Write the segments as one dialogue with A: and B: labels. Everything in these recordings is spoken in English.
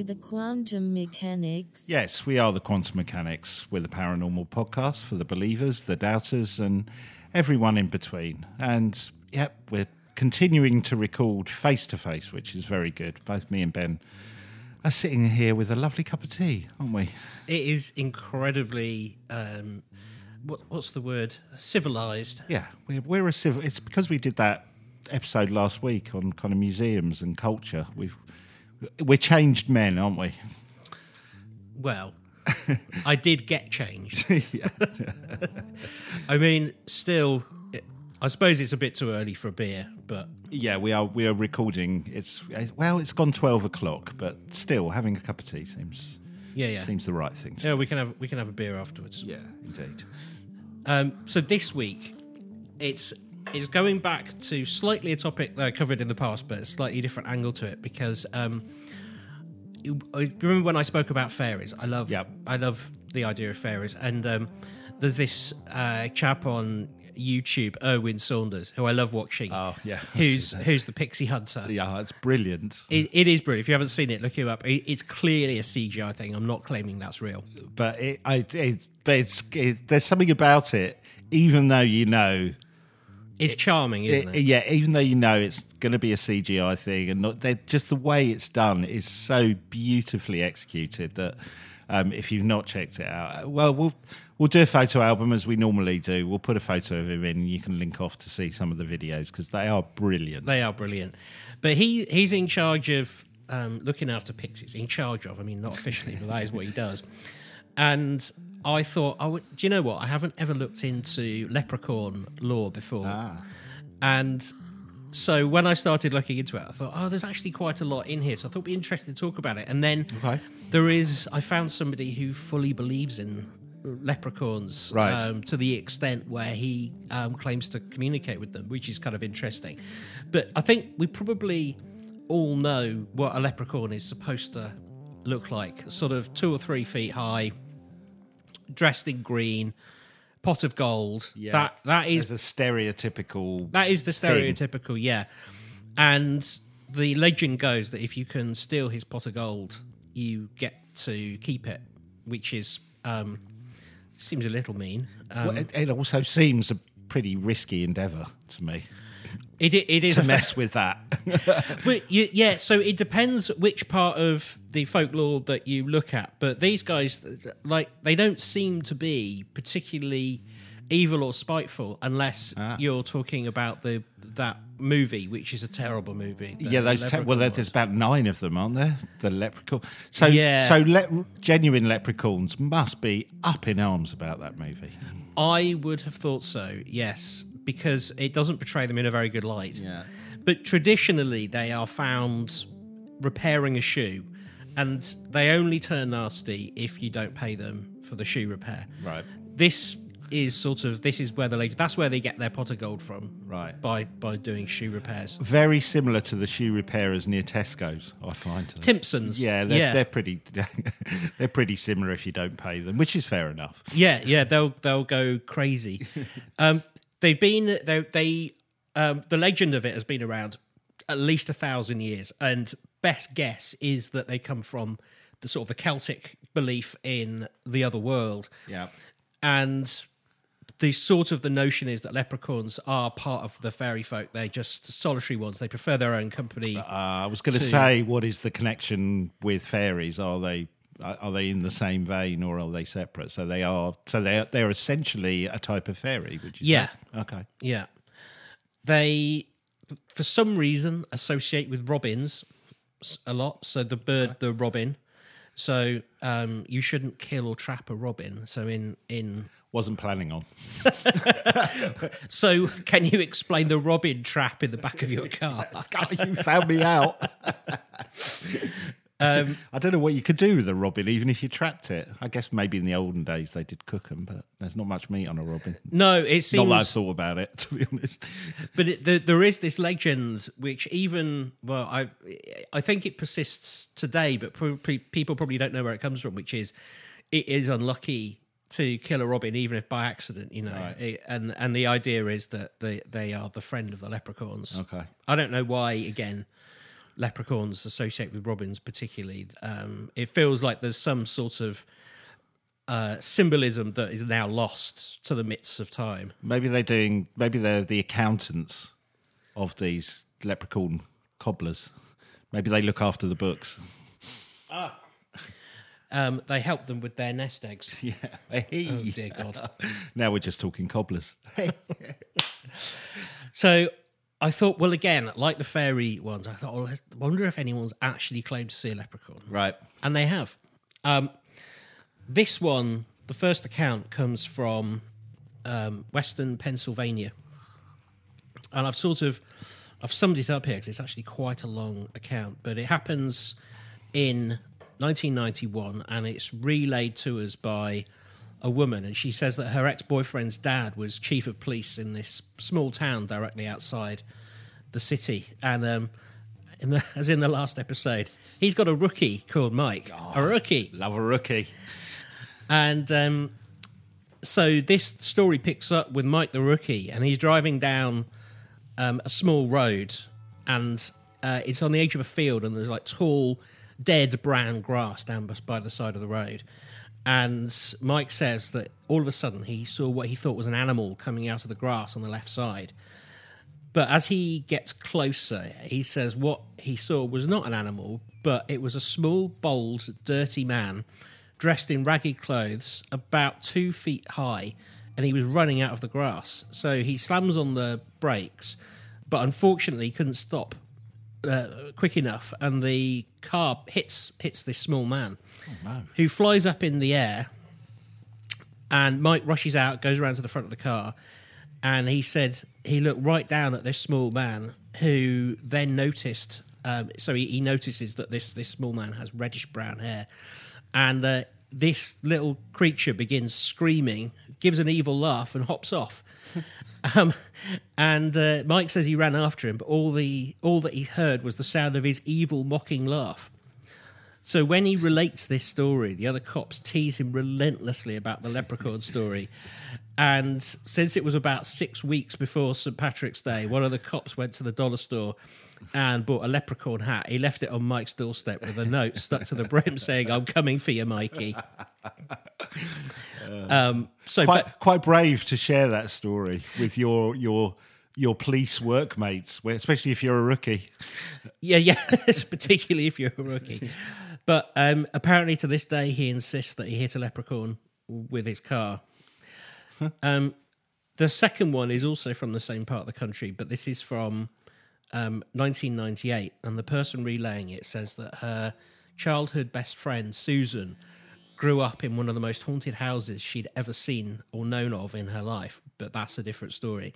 A: you the quantum mechanics?
B: Yes, we are the Quantum Mechanics. We're the paranormal podcast for the believers, the doubters, and everyone in between. And yep, we're continuing to record face to face, which is very good. Both me and Ben are sitting here with a lovely cup of tea, aren't we?
C: It is incredibly. Um, what, what's the word? Civilized.
B: Yeah, we're, we're a civil. It's because we did that episode last week on kind of museums and culture. We've we're changed men, aren't we?
C: Well, I did get changed. I mean, still, I suppose it's a bit too early for a beer, but
B: Yeah, we are. We are recording. It's well, it's gone twelve o'clock, but still, having a cup of tea seems
C: yeah, yeah,
B: seems the right thing.
C: Yeah. We can have we can have a beer afterwards.
B: Yeah, indeed.
C: Um, so this week, it's it's going back to slightly a topic that I covered in the past, but a slightly different angle to it because um, I remember when I spoke about fairies. I love
B: Yep.
C: I love the idea of fairies, and um, there's this uh, chap on YouTube, Erwin Saunders, who I love watching.
B: Oh, yeah.
C: who's who's the pixie hunter.
B: Yeah, it's brilliant.
C: It, it is brilliant. If you haven't seen it, look him up. It, it's clearly a CGI thing. I'm not claiming that's real.
B: But it, I, it, but it's, it, there's something about it, even though you know,
C: It's charming, isn't
B: it-
C: it?
B: yeah, even though you know it's going to be a CGI thing, and not, just the way it's done is so beautifully executed that um, if you've not checked it out, well, we'll we'll do a photo album as we normally do. We'll put a photo of him in. And you can link off to see some of the videos because they are brilliant.
C: They are brilliant. But he he's in charge of um, looking after pixies. In charge of, I mean, not officially, but that is what he does. And I thought, I would, do you know what? I haven't ever looked into leprechaun lore before. And so when I started looking into it, I thought, oh, there's actually quite a lot in here. So I thought it'd be interesting to talk about it. And then
B: Okay.
C: there is, I found somebody who fully believes in leprechauns
B: Right.
C: um, to the extent where he um, claims to communicate with them, which is kind of interesting. But I think we probably all know what a leprechaun is supposed to look like sort of two or three feet high, dressed in green, pot of gold.
B: Yeah.
C: That that is
B: a stereotypical.
C: that is the
B: thing.
C: stereotypical, yeah. And the legend goes that if you can steal his pot of gold, you get to keep it, which is um, seems a little mean. Um,
B: Well, it, it also seems a pretty risky endeavour to me
C: it, it is
B: to
C: a
B: mess with that.
C: But you, yeah, so it depends which part of the folklore that you look at. But these guys, like, they don't seem to be particularly evil or spiteful unless
B: Ah.
C: you're talking about the that movie, which is a terrible movie.
B: yeah, those. Te- well, there- there's about nine of them, aren't there? The leprechaun. So,
C: Yeah.
B: so le- genuine leprechauns must be up in arms about that movie.
C: I would have thought so, yes, because it doesn't portray them in a very good light.
B: Yeah.
C: But traditionally, they are found repairing a shoe, and they only turn nasty if you don't pay them for the shoe repair.
B: Right.
C: This is sort of this is where the leg- that's where they get their pot of gold from.
B: Right.
C: By by doing shoe repairs.
B: Very similar to the shoe repairers near Tesco's, I find.
C: Timpsons.
B: Yeah, they're,
C: yeah.
B: they're pretty. they're pretty similar if you don't pay them, which is fair enough.
C: Yeah, yeah, they'll they'll go crazy. um, they've been they they um, the legend of it has been around at least a thousand years, and best guess is that they come from the sort of the Celtic belief in the other world,
B: Yeah.
C: and the sort of the notion is that leprechauns are part of the fairy folk. They're just solitary ones. They prefer their own company.
B: Uh, I was going to say, what is the connection with fairies? Are they are are they in the same vein or are they separate? So they are. So they are, they're essentially a type of fairy, which is
C: Yeah.
B: Okay.
C: Yeah. They, for some reason, associate with robins a lot. So the bird, the robin. So um, you shouldn't kill or trap a robin. So in in
B: Wasn't planning on.
C: so can you explain the robin trap in the back of your car?
B: you found me out.
C: Um,
B: I don't know what you could do with a robin, even if you trapped it. I guess maybe in the olden days they did cook them, but there's not much meat on a robin.
C: no, it
B: Not
C: seems.
B: that I've thought about it, to be honest.
C: But it, the, there is this legend, which even well, I I think it persists today, but people probably don't know where it comes from. Which is, it is unlucky to kill a robin, even if by accident, you know.
B: Right.
C: It- and and the idea is that they they are the friend of the leprechauns.
B: Okay.
C: I don't know why. Again, leprechauns associate with robins, particularly. Um, it feels like there's some sort of uh, symbolism that is now lost to the midst of time.
B: Maybe they're doing. Maybe they're the accountants of these leprechaun cobblers. Maybe they look after the books.
C: Um, they help them with their nest eggs.
B: Yeah.
C: Oh dear God!
B: now we're just talking cobblers.
C: So I thought, well, again, like the fairy ones, I thought, well, I wonder if anyone's actually claimed to see a leprechaun.
B: right.
C: and they have. Um, this one, the first account comes from um, Western Pennsylvania, and I've sort of I've summed it up here because it's actually quite a long account, but it happens in 1991, and it's relayed to us by a woman, and she says that her ex-boyfriend's dad was chief of police in this small town directly outside the city, and um, in the, as in the last episode, he's got a rookie called Mike, a rookie,
B: Love a rookie.
C: and um, so this story picks up with Mike the rookie, and he's driving down um, a small road, and uh, it's on the edge of a field, and there's like tall, dead brown grass down by the side of the road. And Mike says that all of a sudden he saw what he thought was an animal coming out of the grass on the left side. But as he gets closer, he says what he saw was not an animal, but it was a small, bold, dirty man dressed in ragged clothes, about two feet high, and he was running out of the grass. So he slams on the brakes, but unfortunately he couldn't stop uh, quick enough, and the car hits hits this small man,
B: no.
C: who flies up in the air. And Mike rushes out, goes around to the front of the car, and he said he looked right down at this small man, who then noticed. Um, so he, he notices that this this small man has reddish brown hair, and uh, this little creature begins screaming, gives an evil laugh, and hops off. Um, and uh, Mike says he ran after him, but all the all that he heard was the sound of his evil mocking laugh. So when he relates this story, the other cops tease him relentlessly about the leprechaun story. And since it was about six weeks before St. Patrick's Day, one of the cops went to the dollar store and bought a leprechaun hat. He left it on Mike's doorstep with a note stuck to the brim saying, I'm coming for you, Mikey. Um, so,
B: Quite
C: but,
B: quite brave to share that story with your your your police workmates, especially if you're a rookie.
C: Yeah, yeah, particularly if you're a rookie. But um, apparently, to this day, he insists that he hit a leprechaun with his car. Um, the second one is also from the same part of the country, but this is from um, 1998, and the person relaying it says that her childhood best friend Susan grew up in one of the most haunted houses she'd ever seen or known of in her life, but that's a different story.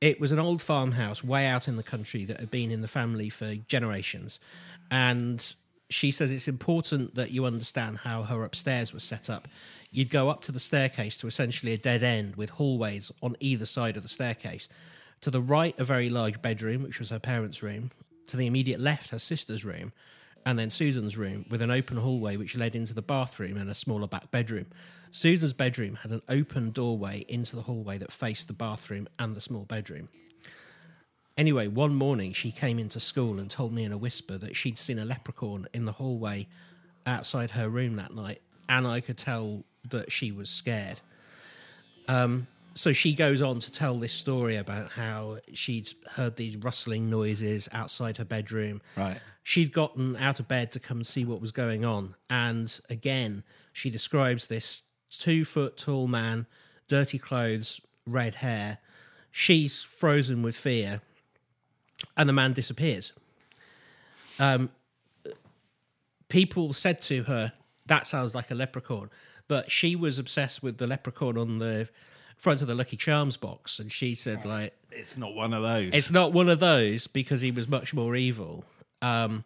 C: It was an old farmhouse way out in the country that had been in the family for generations. And she says it's important that you understand how her upstairs was set up. You'd go up to the staircase to essentially a dead end with hallways on either side of the staircase. To the right, a very large bedroom, which was her parents' room. To the immediate left, her sister's room. And then Susan's room with an open hallway which led into the bathroom and a smaller back bedroom. Susan's bedroom had an open doorway into the hallway that faced the bathroom and the small bedroom. Anyway, one morning she came into school and told me in a whisper that she'd seen a leprechaun in the hallway outside her room that night, and I could tell that she was scared. Um, so she goes on to tell this story about how she'd heard these rustling noises outside her bedroom.
B: Right.
C: She'd gotten out of bed to come see what was going on. And again, she describes this two foot tall man, dirty clothes, red hair. She's frozen with fear, and the man disappears. Um, people said to her, That sounds like a leprechaun. But she was obsessed with the leprechaun on the front of the Lucky Charms box. And she said, like,
B: It's not one of those.
C: it's not one of those because he was much more evil. Um,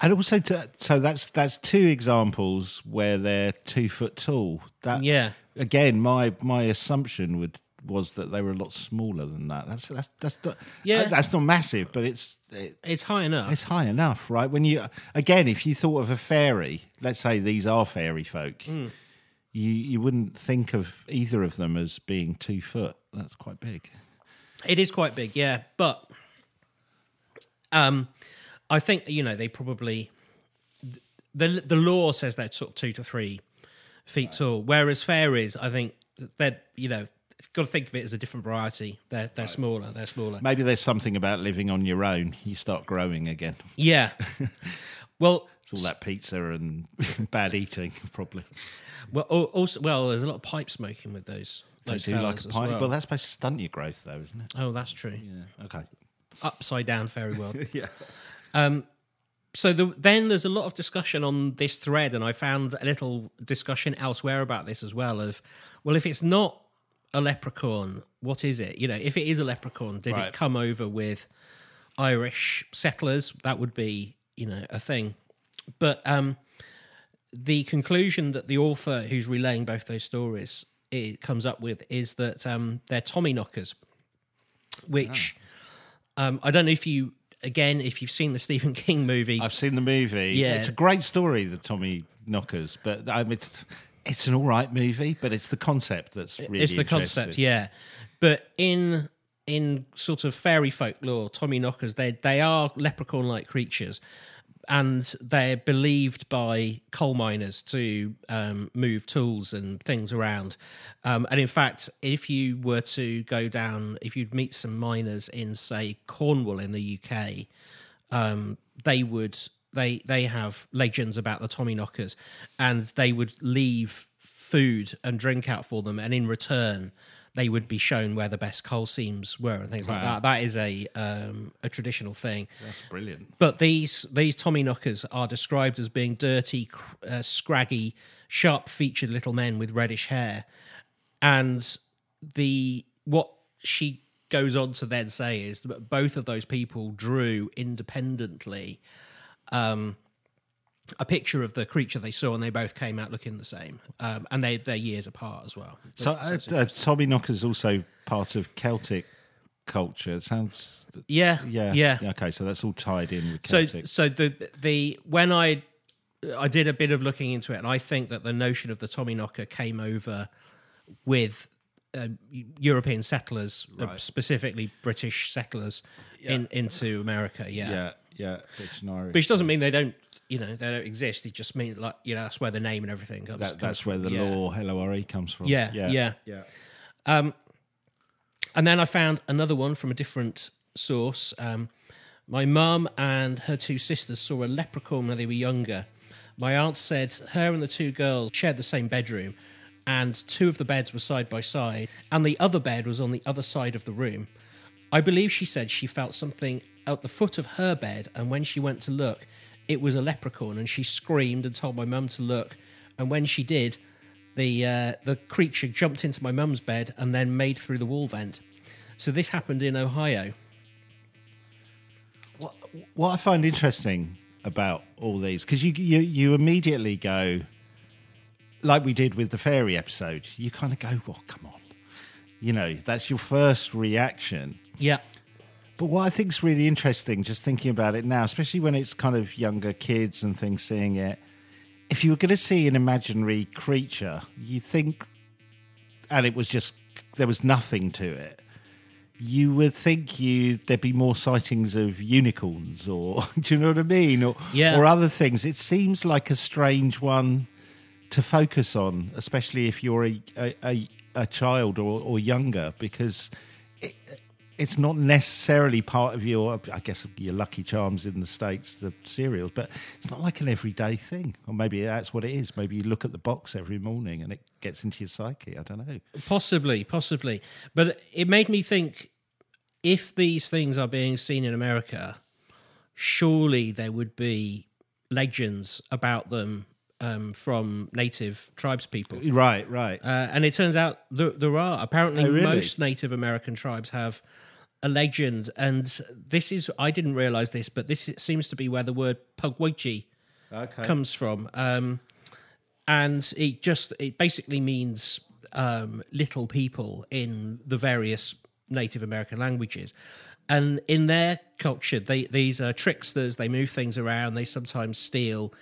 B: and also, to, so that's that's two examples where they're two foot tall. That
C: Yeah.
B: Again, my my assumption would was that they were a lot smaller than that. That's that's that's not
C: Yeah.
B: that's not massive, but it's it,
C: it's high enough.
B: it's high enough, right? When you again, if you thought of a fairy, let's say these are fairy folk,
C: Hmm.
B: You you wouldn't think of either of them as being two foot. That's quite big.
C: It is quite big, yeah. But um, I think you know they probably the the lore says they're sort of two to three feet tall, whereas fairies, I think they're you know you've got to think of it as a different variety. They're they're smaller. They're smaller.
B: Maybe there's something about living on your own. You start growing again.
C: Yeah. well,
B: It's all that pizza and bad eating, probably.
C: well, also, well, there's a lot of pipe smoking with those.
B: They
C: those
B: do like a pint.
C: well.
B: Well. that's supposed to stunt your growth, though, isn't it?
C: oh, that's true.
B: Yeah. Okay.
C: Upside down fairy world.
B: Yeah.
C: Um, so the, then there's a lot of discussion on this thread, and I found a little discussion elsewhere about this as well. Of well, if it's not a leprechaun, what is it? You know, if it is a leprechaun, did
B: Right.
C: it come over with Irish settlers? That would be you know a thing. But um, the conclusion that the author who's relaying both those stories it comes up with is that um, they're Tommy knockers, which um, I don't know if you again if you've seen the Stephen King movie.
B: I've seen the movie.
C: Yeah.
B: It's a great story, the Tommy Knockers, but um, it's it's an all right movie, but it's the concept that's really
C: it's the
B: interesting.
C: concept, yeah. But in in sort of fairy folklore, Tommy knockers they they are leprechaun like creatures, and they're believed by coal miners to um, move tools and things around. Um, and in fact, if you were to go down, if you'd meet some miners in say Cornwall in the UK, um, they would they they have legends about the Tommy knockers, and they would leave food and drink out for them, and in return. They would be shown where the best coal seams were and things like that. That is a um, a traditional thing.
B: That's brilliant.
C: But these these Tommy knockers are described as being dirty, uh, scraggy, sharp-featured little men with reddish hair, and the what she goes on to then say is that both of those people drew independently um, a picture of the creature they saw, and they both came out looking the same, um, and they they're years apart as well.
B: So, uh, uh, Tommy Knocker's also part of Celtic culture. It sounds.
C: yeah,
B: Yeah.
C: yeah.
B: Okay, so that's all tied in with
C: so
B: Celtic.
C: so the the when I I did a bit of looking into it, and I think that the notion of the Tommy knocker came over with uh, European settlers, uh, specifically British settlers, in into America. Yeah.
B: yeah, yeah, British and Irish.
C: which doesn't mean they don't. You know, they don't exist. It just means like you know that's where the name and everything comes.
B: that,
C: comes
B: that's where the
C: from. Yeah.
B: law LORE comes from.
C: Yeah,
B: yeah,
C: yeah.
B: yeah.
C: And then I found another one from a different source. Um, my mum and her two sisters saw a leprechaun when they were younger. My aunt said her and the two girls shared the same bedroom, and two of the beds were side by side, and the other bed was on the other side of the room. I believe she said she felt something at the foot of her bed, and when she went to look, it was a leprechaun, and she screamed and told my mum to look. And when she did, the uh, the creature jumped into my mum's bed and then made through the wall vent. So this happened in Ohio.
B: What, what I find interesting about all these, because you, you you immediately go, like we did with the fairy episode, you kind of go, "Well, come on," you know, that's your first reaction.
C: Yeah,
B: But what I think is really interesting, just thinking about it now, especially when it's kind of younger kids and things seeing it, if you were going to see an imaginary creature, you think, and it was just there was nothing to it, you would think you there'd be more sightings of unicorns, or do you know what I mean, or
C: Yeah.
B: or other things. It seems like a strange one to focus on, especially if you're a a, a, a child or, or younger, because it, it's not necessarily part of your, I guess, your Lucky Charms in the states, the cereals, but it's not like an everyday thing. Or maybe that's what it is. Maybe you look at the box every morning and it gets into your psyche. I don't know.
C: possibly, possibly. But it made me think: if these things are being seen in America, surely there would be legends about them um, from native tribes people.
B: Right, right.
C: Uh, and it turns out there, there are. Apparently,
B: Oh, really?
C: most Native American tribes have a legend, and this is I didn't realize this, but this seems to be where the word Pukwudgie
B: okay.
C: comes from, um, and it just it basically means um, little people in the various Native American languages. And in their culture, they these are tricksters. They move things around. They sometimes steal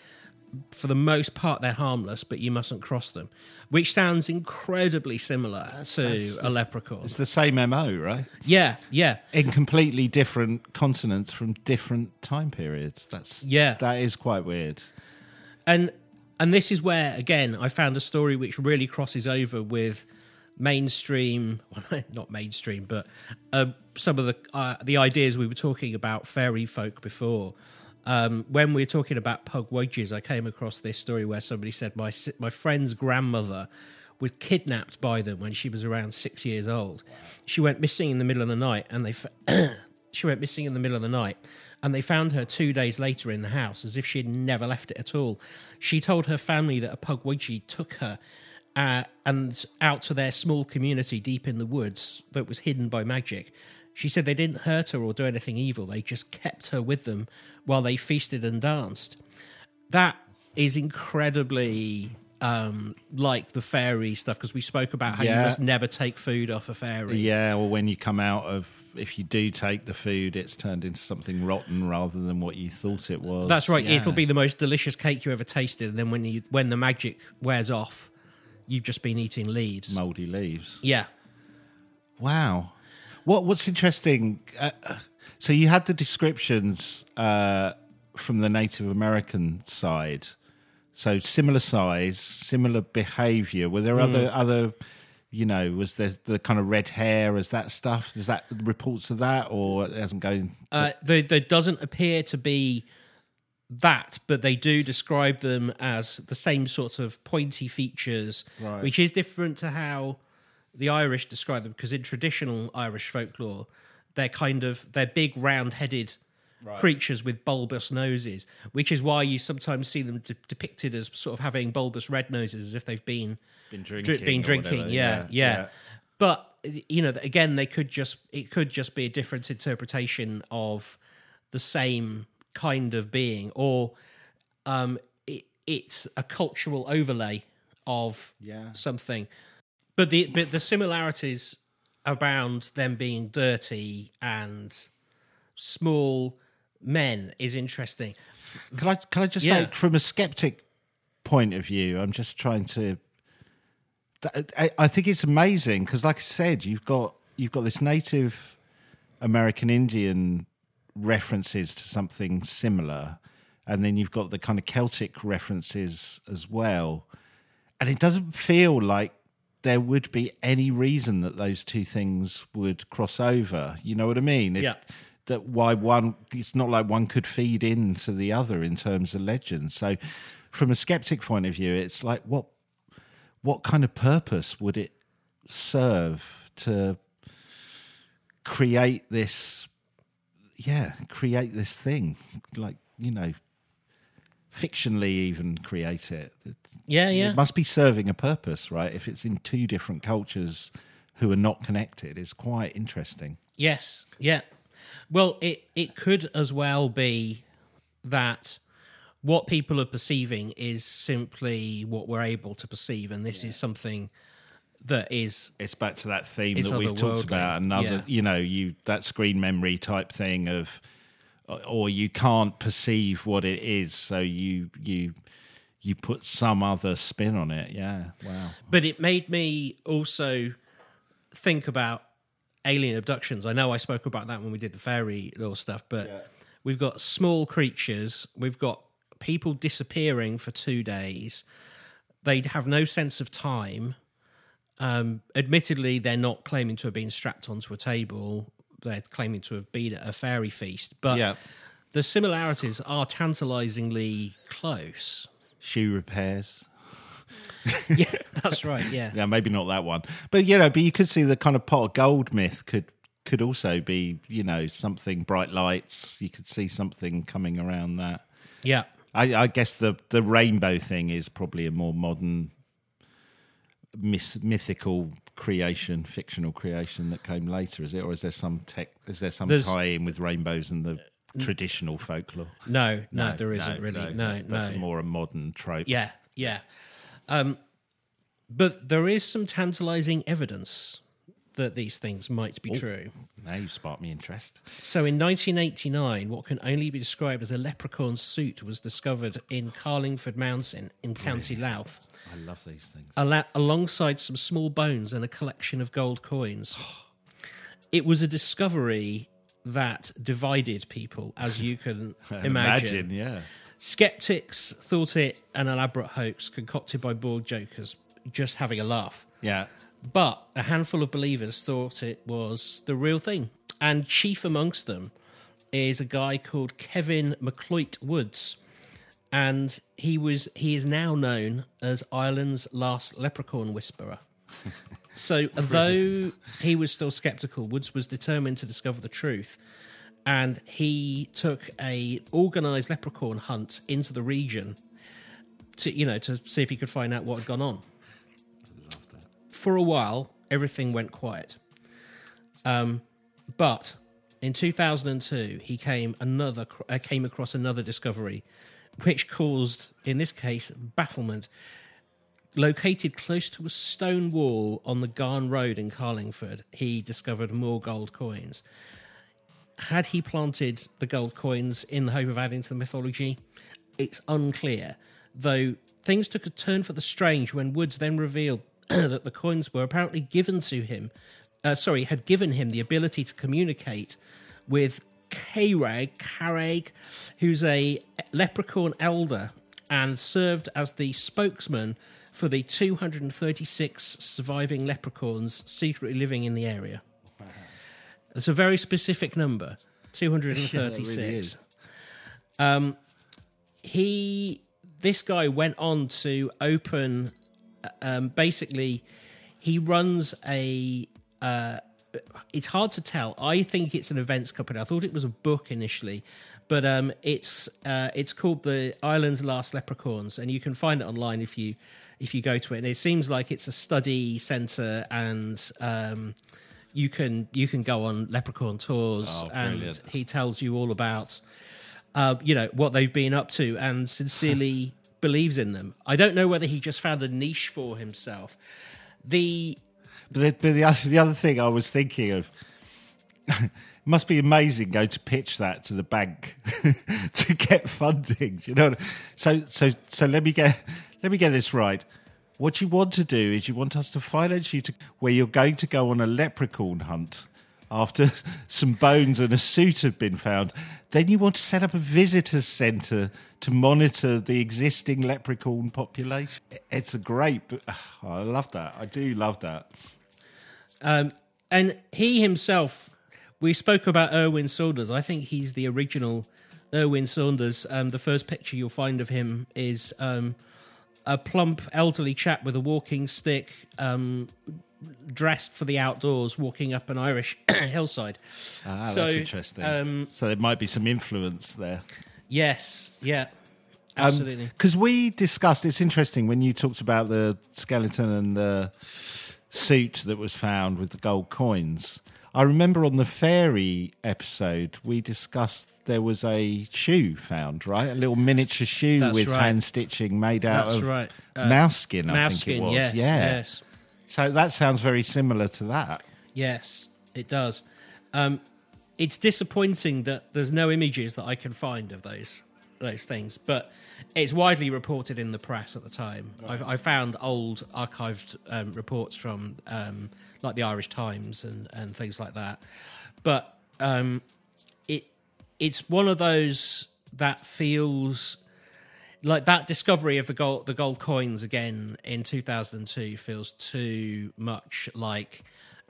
C: for the most part, they're harmless, but you mustn't cross them, which sounds incredibly similar to
B: that's-
C: a leprechaun.
B: It's the same MO, right?
C: Yeah, yeah,
B: In completely different continents from different time periods. That's
C: Yeah.
B: that is quite weird.
C: and and this is where again I found a story which really crosses over with mainstream, well, not mainstream, but uh, some of the uh, the ideas we were talking about fairy folk before. Um, when we were talking about Pukwudgies, I came across this story where somebody said my my friend's grandmother was kidnapped by them when she was around six years old. She went missing in the middle of the night, and they f- she went missing in the middle of the night, and they found her two days later in the house as if she had never left it at all. She told her family that a Pukwudgie took her uh, and out to their small community deep in the woods that was hidden by magic. She said they didn't hurt her or do anything evil, they just kept her with them while they feasted and danced. That is incredibly um, like the fairy stuff because we spoke about how you
B: Yeah.
C: must never take food off a fairy.
B: Yeah, or when you come out of if you do take the food, it's turned into something rotten rather than what you thought it was.
C: That's right.
B: Yeah.
C: It'll be the most delicious cake you ever tasted, and then when you when the magic wears off, you've just been eating leaves.
B: mouldy leaves.
C: Yeah,
B: Wow. What What's interesting? Uh, so you had the descriptions uh, from the Native American side. So similar size, similar behaviour. Were there other other? You know, was there the kind of red hair? Is that stuff? Is that reports of that, or it hasn't gone?
C: uh, there, there doesn't appear to be that, but they do describe them as the same sort of pointy features,
B: Right.
C: which is different to how the Irish describe them. Because in traditional Irish folklore, they're kind of they're big, round-headed creatures with bulbous noses, which is why you sometimes see them de- depicted as sort of having bulbous red noses, as if they've been
B: Been
C: dri-
B: drinking
C: been drinking.
B: whatever.
C: Yeah,
B: Yeah,
C: yeah,
B: yeah.
C: But you know, again, they could just it could just be a different interpretation of the same kind of being, or um, it, it's a cultural overlay of
B: Yeah.
C: something. But the but the similarities around them being dirty and small men is interesting.
B: Can I can I just
C: Yeah.
B: say, from a skeptic point of view, I'm just trying to. I, I think it's amazing because, like I said, you've got you've got this Native American Indian references to something similar, and then you've got the kind of Celtic references as well, and it doesn't feel like there would be any reason that those two things would cross over. You know what I mean? If-
C: Yeah.
B: that why one it's not like one could feed into the other in terms of legends so from a skeptic point of view it's like what what kind of purpose would it serve to create this yeah create this thing like you know fictionally even create it
C: Yeah, yeah.
B: it must be serving a purpose right if it's in two different cultures who are not connected it's quite interesting
C: Yes, yeah. Well, it it could as well be that what people are perceiving is simply what we're able to perceive, and this is something that is
B: it's back to that theme that we've talked about another
C: yeah.
B: you know you that screen memory type thing of or you can't perceive what it is so you you you put some other spin on it yeah wow
C: but it made me also think about alien abductions. I know I spoke about that when we did the fairy lore stuff, but we've got small creatures, we've got people disappearing for two days. They'd have no sense of time. Um, admittedly, they're not claiming to have been strapped onto a table. They're claiming to have been at a fairy feast, but
B: yeah
C: the similarities are tantalizingly close.
B: shoe repairs
C: Yeah, that's right. Yeah.
B: yeah maybe not that one but you know but you could see the kind of pot of gold myth could could also be you know something bright lights you could see something coming around that
C: Yeah.
B: I, I guess the the rainbow thing is probably a more modern, myth, mythical creation, fictional creation that came later. Is it, or is there some tech? Is there some
C: There's-
B: tie in with rainbows and the traditional folklore?
C: No, no, there isn't really. No, no.
B: that's, that's more a modern trope.
C: Yeah, yeah. Um, but there is some tantalizing evidence that these things might be true.
B: Now you sparked me interest.
C: So in 1989, what can only be described as a leprechaun suit was discovered in Carlingford Mountain in County Louth,
B: I love these things.
C: ala- alongside some small bones and a collection of gold coins. It was a discovery that divided people, as you can imagine.
B: yeah.
C: Skeptics thought it an elaborate hoax concocted by bored jokers just having a laugh.
B: Yeah.
C: But a handful of believers thought it was the real thing. And chief amongst them is a guy called Kevin McCloy Woods. And he was he is now known as Ireland's last leprechaun whisperer. so though he was still skeptical, Woods was determined to discover the truth. And he took a organized leprechaun hunt into the region to you know to see if he could find out what had gone on for a while, everything went quiet. Um, but in 2002, he came another uh, came across another discovery, which caused, in this case, bafflement. Located close to a stone wall on the Garn Road in Carlingford, he discovered more gold coins. Had he planted the gold coins in the hope of adding to the mythology? It's unclear, though things took a turn for the strange when Woods then revealed that the coins were apparently given to him, uh, sorry, had given him the ability to communicate with Karag, Karag, who's a leprechaun elder and served as the spokesman for the 236 surviving leprechauns secretly living in the area. It's a very specific number, 236
B: Um,
C: he this guy went on to open um, basically he runs a uh, it's hard to tell. I think it's an events company. I thought it was a book initially but um, it's uh, it's called the Ireland's Last Leprechauns, and you can find it online if you if you go to it. And it seems like it's a study centre, and um, you can you can go on leprechaun tours,
B: Oh,
C: and he tells you all about uh, you know what they've been up to. And sincerely believes in them. I don't know whether he just found a niche for himself. The
B: But, the, but the, other, the other thing I was thinking of, must be amazing going to pitch that to the bank to get funding. You know, so so so let me get let me get this right. What you want to do is you want us to finance you to where you're going to go on a leprechaun hunt after some bones and a suit have been found. Then you want to set up a visitors centre to monitor the existing leprechaun population. It's a great. I love that. I do love that.
C: um, and he himself, we spoke about Erwin Saunders. I think he's the original Erwin Saunders. Um, the first picture you'll find of him is um, a plump elderly chap with a walking stick, um, dressed for the outdoors, walking up an Irish hillside.
B: Ah,
C: So,
B: that's interesting.
C: um,
B: so there might be some influence there.
C: Yes, yeah,
B: Um,
C: absolutely.
B: Because we discussed, it's interesting when you talked about the skeleton and the suit that was found with the gold coins. I remember on the fairy episode, we discussed there was a shoe found, right? A little miniature shoe
C: That's
B: with
C: right.
B: hand stitching made out
C: That's
B: of
C: right. Uh,
B: mouse skin, I
C: Mouse
B: think it was.
C: yes,
B: yeah.
C: yes.
B: So that sounds very similar to that.
C: Yes, it does. Um, it's disappointing that there's no images that I can find of those those things, but it's widely reported in the press at the time. I've, I found old archived um, reports from um, like the Irish Times and, and things like that, but um, it it's one of those that feels like that discovery of the gold the gold coins again in 2002 feels too much like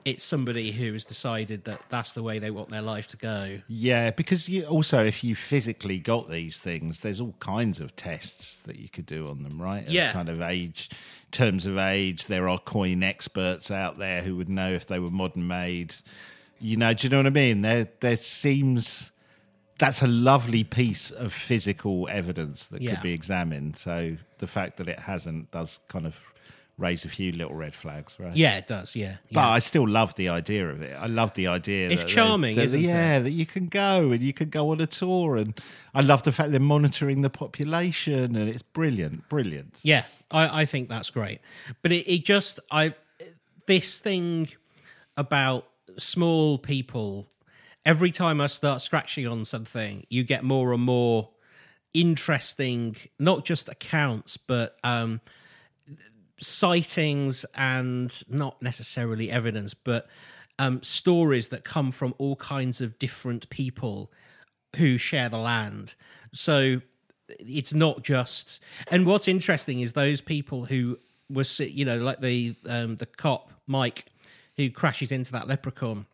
C: it's somebody who has decided that that's the way they want their life to go
B: Yeah, because you also, if you physically got these things, there's all kinds of tests that you could do on them, right?
C: Yeah.
B: kind of age, terms of age. There are coin experts out there who would know if they were modern made. You know, do you know what I mean? There, there seems that's a lovely piece of physical evidence that
C: Yeah.
B: could be examined. So the fact that it hasn't does kind of raise a few little red flags, right?
C: yeah it does yeah,
B: But
C: yeah.
B: I still love the idea of it. I love the idea.
C: It's
B: that they-
C: charming,
B: that-
C: isn't it?
B: yeah, that you can go and you can go on a tour, and I love the fact they're monitoring the population, and it's brilliant, brilliant.
C: Yeah, I, I think that's great. But it, it just I this thing about small people. Every time I start scratching on something, you get more and more interesting, not just accounts, but um, sightings and not necessarily evidence, but um, stories that come from all kinds of different people who share the land. So it's not just. And what's interesting is those people who were, you know, like the um, the cop Mike who crashes into that leprechaun.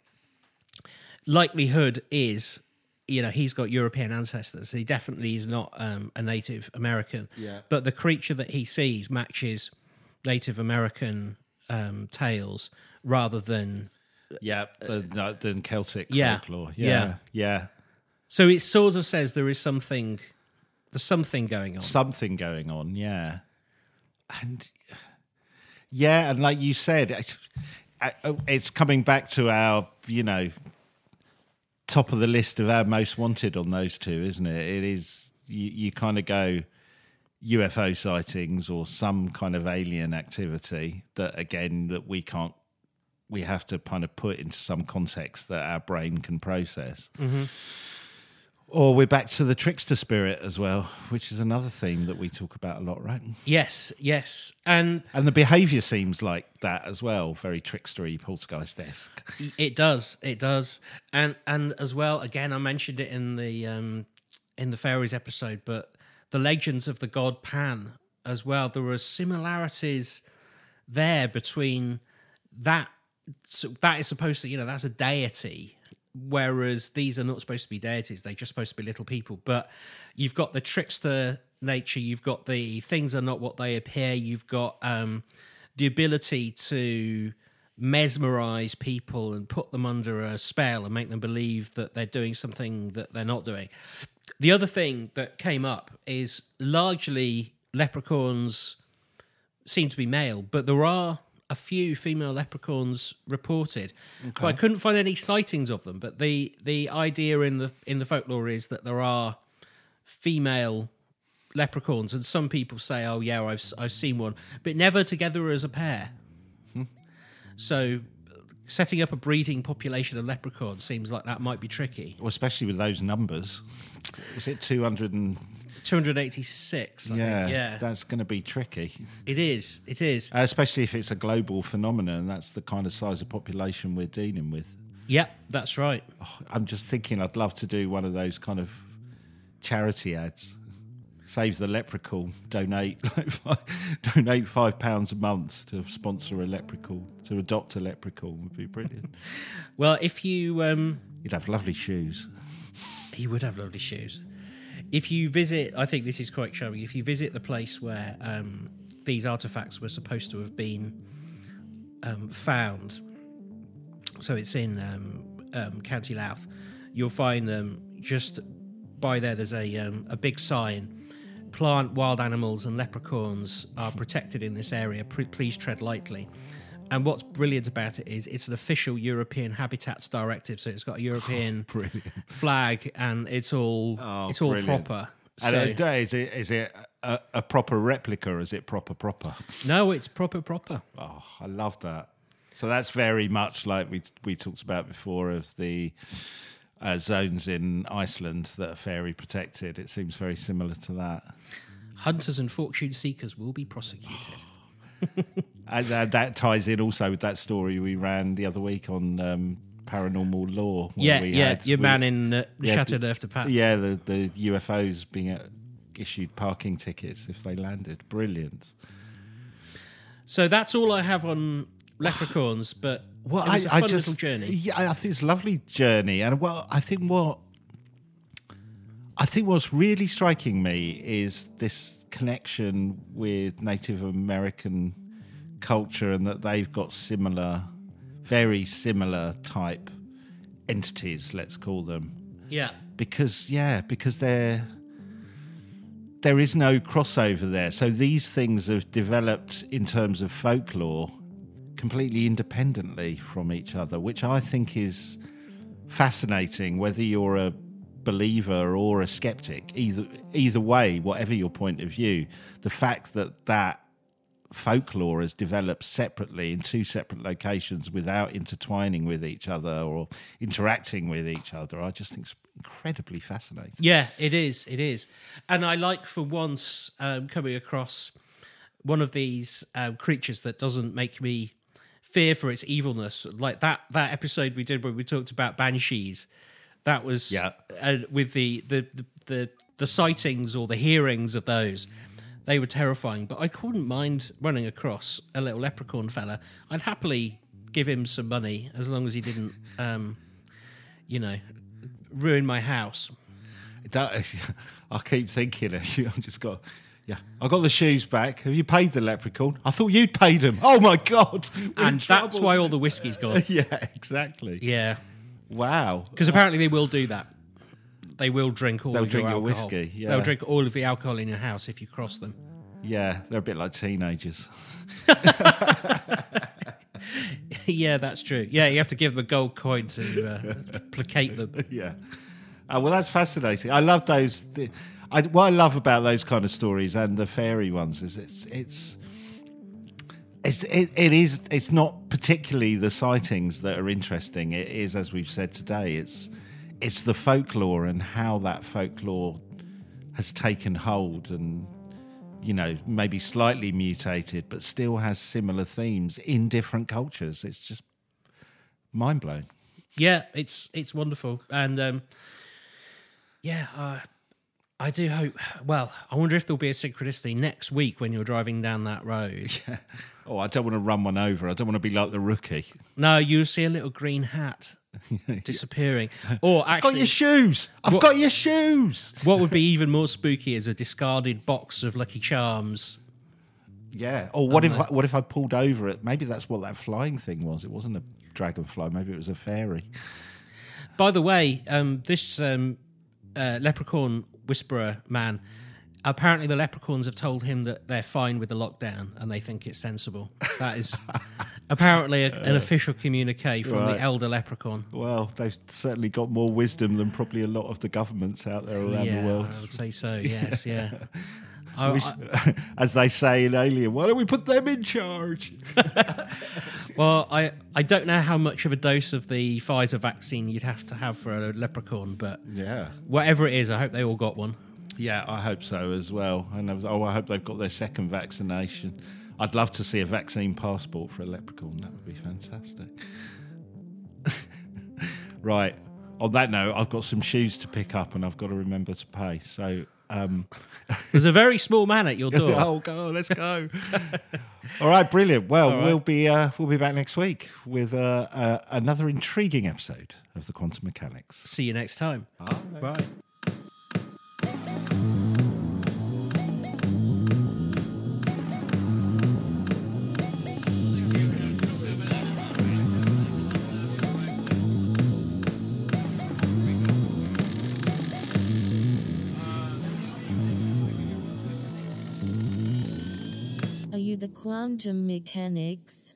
C: Likelihood is, you know, he's got European ancestors. He definitely is not um, a Native American.
B: Yeah.
C: But the creature that he sees matches Native American um, tales rather than
B: Yeah, than, no, than Celtic
C: Yeah.
B: folklore.
C: Yeah.
B: Yeah, yeah.
C: So it sort of says there is something, there's something going on.
B: Something going on, yeah. And yeah, and like you said, it's, uh, it's coming back to our, you know, top of the list of our most wanted on those two, isn't it? It is, you, you kind of go UFO sightings or some kind of alien activity that, again, that we can't, we have to kind of put into some context that our brain can process. Mm-hmm. Or we're back to the trickster spirit as well, which is another theme that we talk about a lot, right?
C: Yes, yes. And
B: And the behaviour seems like that as well, very trickstery, poltergeist esque.
C: It does, it does, and and as well. Again, I mentioned it in the um, in the fairies episode, but the legends of the god Pan as well. There are similarities there between that. So that is supposed to, you know, that's a deity, whereas these are not supposed to be deities. They're just supposed to be little people. But you've got the trickster nature. You've got the things are not what they appear. You've got um, the ability to mesmerize people and put them under a spell and make them believe that they're doing something that they're not doing. The other thing that came up is largely leprechauns seem to be male, but there are a few female leprechauns reported. But I couldn't find any sightings of them. But the the idea in the in the folklore is that there are female leprechauns, and some people say, "Oh yeah, I've I've seen one," but never together as a pair. Hmm. So, setting up a breeding population of leprechauns seems like that might be tricky.
B: Well, especially with those numbers. Was it 200 and...
C: 286. I
B: Yeah,
C: think. yeah,
B: that's going to be tricky.
C: it is. It is.
B: Uh, especially if it's a global phenomenon. That's the kind of size of population we're dealing with.
C: Yep, that's right.
B: I'm just thinking I'd love to do one of those kind of charity ads. Save the leprechaun. Donate like five, donate five pounds a month to sponsor a leprechaun to adopt a leprechaun would be brilliant.
C: Well, if you um,
B: You'd have lovely shoes.
C: He would have lovely shoes. If you visit, I think this is quite charming. If you visit the place where um, these artifacts were supposed to have been um, found, so it's in um, um, County Louth, you'll find them just by there. There's a um, a big sign: "Plant, wild animals, and leprechauns are protected in this area. Please tread lightly." And what's brilliant about it is it's an official European Habitats Directive, so it's got a European flag, and it's all
B: Oh,
C: it's all
B: brilliant.
C: proper.
B: And
C: So,
B: uh, is it is it a, a proper replica? Or is it proper proper?
C: no, it's proper proper.
B: Oh, I love that. So that's very much like we we talked about before of the uh, zones in Iceland that are fairy protected. It seems very similar to that.
C: Hunters and fortune seekers will be prosecuted.
B: And uh, that ties in also with that story we ran the other week on um, paranormal law.
C: Yeah,
B: we
C: yeah,
B: had-
C: your
B: we-
C: man in uh,
B: yeah,
C: Châteauneuf-du-Pape.
B: Yeah, the, the UFOs being uh, issued parking tickets if they landed. Brilliant.
C: So that's all I have on leprechauns, but
B: Well,
C: it was a
B: I, I just
C: little journey.
B: Yeah, I think it's a lovely journey, and well, I think what I think what's really striking me is this connection with Native American culture, and that they've got similar, very similar type entities. Let's call them
C: Yeah,
B: because yeah, because they're there is no crossover there. So these things have developed in terms of folklore completely independently from each other, which I think is fascinating. Whether you're a believer or a skeptic, either either way, whatever your point of view, the fact that that folklore has developed separately in two separate locations without intertwining with each other or interacting with each other. I just think it's incredibly fascinating.
C: Yeah, it is. It is, and I like for once um, coming across one of these um, creatures that doesn't make me fear for its evilness, like that that episode we did where we talked about banshees. That was
B: Yeah.
C: uh, with the the, the the the sightings or the hearings of those. They were terrifying, but I couldn't mind running across a little leprechaun fella. I'd happily give him some money as long as he didn't, um, you know, ruin my house.
B: Don't- I keep thinking, I've just got, yeah, I got the shoes back. Have you paid the leprechaun? I thought you'd paid him. Oh my God. we're in
C: and that's
B: trouble.
C: why all the whiskey's gone.
B: Yeah, exactly.
C: Yeah,
B: Wow.
C: because apparently they will do that. They will drink all
B: They'll
C: of
B: drink
C: your
B: your
C: alcohol.
B: whiskey, yeah.
C: They'll drink all of the alcohol in your house if you cross them.
B: Yeah, they're a bit like teenagers.
C: yeah, that's true. Yeah, you have to give them a gold coin to uh, placate them.
B: yeah. Uh, well, that's fascinating. I love those. The, I, what I love about those kind of stories and the fairy ones is it's it's it's it, it is it's not particularly the sightings that are interesting. It is, as we've said today, it's it's the folklore and how that folklore has taken hold and you know maybe slightly mutated, but still has similar themes in different cultures. It's just mind blowing.
C: Yeah, it's it's wonderful, and um, yeah, uh, I do hope. Well, I wonder if there'll be a synchronicity next week when you're driving down that road.
B: Oh, I don't want to run one over. I don't want to be like the rookie.
C: No, you'll see a little green hat disappearing, or
B: I've got your shoes. I've
C: What-
B: got your shoes.
C: what would be even more spooky is a discarded box of Lucky Charms.
B: Yeah. Or what if I, what if I pulled over it? Maybe that's what that flying thing was. It wasn't a dragonfly. Maybe it was a fairy.
C: By the way, um, this um, uh, leprechaun whisperer man, apparently the leprechauns have told him that they're fine with the lockdown and they think it's sensible. That is apparently a, an official communique from
B: Right.
C: the elder leprechaun.
B: Well, they've certainly got more wisdom than probably a lot of the governments out there around
C: yeah,
B: the world.
C: I would say so. Yes, yeah. I, I-
B: As they say in Alien, why don't we put them in charge?
C: Well, I, I don't know how much of a dose of the Pfizer vaccine you'd have to have for a leprechaun, but
B: Yeah.
C: whatever it is, I hope they all got one.
B: Yeah, I hope so as well. And I was, oh, I hope they've got their second vaccination. I'd love to see a vaccine passport for a leprechaun. That would be fantastic. right. On that note, I've got some shoes to pick up and I've got to remember to pay. So, um,
C: There's a very small man at your door.
B: oh, go, let's go. All right, brilliant. Well,
C: right.
B: we'll be uh, we'll be back next week with uh, uh, another intriguing episode of the Quantum Mechanics.
C: See you next time. Bye.
A: Quantum mechanics?